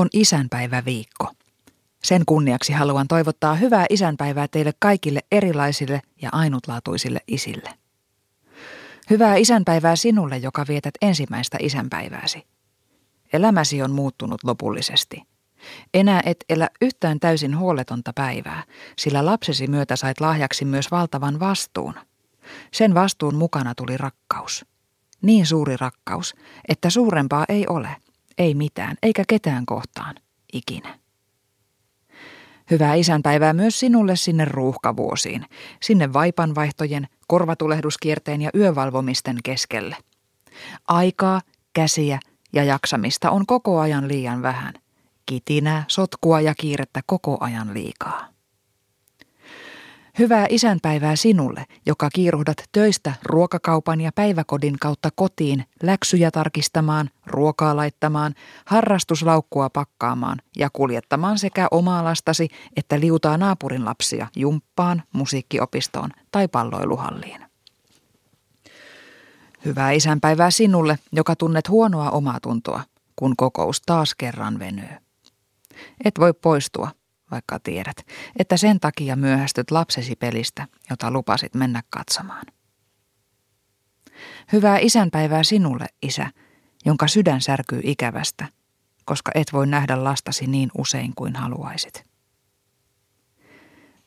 On isänpäivä viikko. Sen kunniaksi haluan toivottaa hyvää isänpäivää teille kaikille erilaisille ja ainutlaatuisille isille. Hyvää isänpäivää sinulle, joka vietät ensimmäistä isänpäivääsi. Elämäsi on muuttunut lopullisesti. Enää et elä yhtään täysin huoletonta päivää, sillä lapsesi myötä sait lahjaksi myös valtavan vastuun. Sen vastuun mukana tuli rakkaus. Niin suuri rakkaus, että suurempaa ei ole, ei mitään eikä ketään kohtaan, ikinä. Hyvää isänpäivää myös sinulle sinne ruuhkavuosiin, sinne vaipanvaihtojen, korvatulehduskierteen ja yövalvomisten keskelle. Aikaa, käsiä ja jaksamista on koko ajan liian vähän. Kitinää, sotkua ja kiirettä koko ajan liikaa. Hyvää isänpäivää sinulle, joka kiiruhdat töistä ruokakaupan ja päiväkodin kautta kotiin, läksyjä tarkistamaan, ruokaa laittamaan, harrastuslaukkua pakkaamaan ja kuljettamaan sekä omaa lastasi että liutaa naapurin lapsia jumppaan, musiikkiopistoon tai palloiluhalliin. Hyvää isänpäivää sinulle, joka tunnet huonoa omaa tuntoa, kun kokous taas kerran venyy. Et voi poistua, vaikka tiedät, että sen takia myöhästyt lapsesi pelistä, jota lupasit mennä katsomaan. Hyvää isänpäivää sinulle, isä, jonka sydän särkyy ikävästä, koska et voi nähdä lastasi niin usein kuin haluaisit.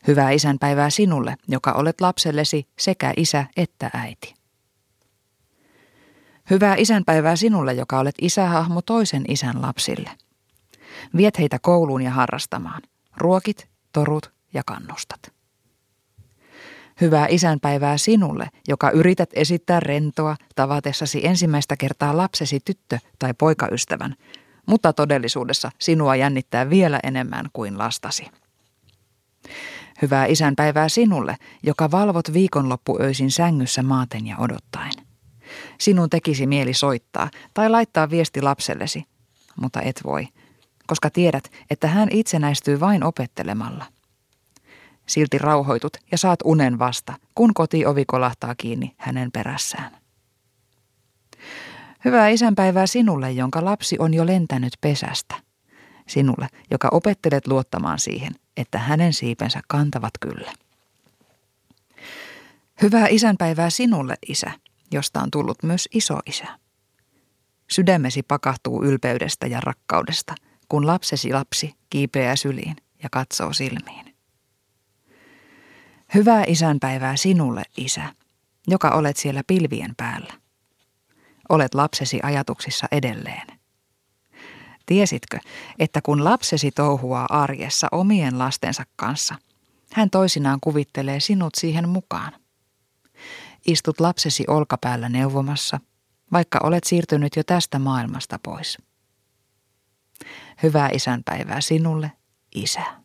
Hyvää isänpäivää sinulle, joka olet lapsellesi sekä isä että äiti. Hyvää isänpäivää sinulle, joka olet isähahmo toisen isän lapsille. Viet heitä kouluun ja harrastamaan. Ruokit, torut ja kannustat. Hyvää isänpäivää sinulle, joka yrität esittää rentoa tavatessasi ensimmäistä kertaa lapsesi tyttö- tai poikaystävän, mutta todellisuudessa sinua jännittää vielä enemmän kuin lastasi. Hyvää isänpäivää sinulle, joka valvot viikonloppuöisin sängyssä maaten ja odottaen. Sinun tekisi mieli soittaa tai laittaa viesti lapsellesi, mutta et voi – koska tiedät, että hän itsenäistyy vain opettelemalla. Silti rauhoitut ja saat unen vasta, kun kotiovi kolahtaa kiinni hänen perässään. Hyvää isänpäivää sinulle, jonka lapsi on jo lentänyt pesästä. Sinulle, joka opettelet luottamaan siihen, että hänen siipensä kantavat kyllä. Hyvää isänpäivää sinulle, isä, josta on tullut myös iso isä. Sydämesi pakahtuu ylpeydestä ja rakkaudesta – kun lapsesi lapsi kiipeää syliin ja katsoo silmiin. Hyvää isänpäivää sinulle, isä, joka olet siellä pilvien päällä. Olet lapsesi ajatuksissa edelleen. Tiesitkö, että kun lapsesi touhuaa arjessa omien lastensa kanssa, hän toisinaan kuvittelee sinut siihen mukaan. Istut lapsesi olkapäällä neuvomassa, vaikka olet siirtynyt jo tästä maailmasta pois. Hyvää isänpäivää sinulle, isä.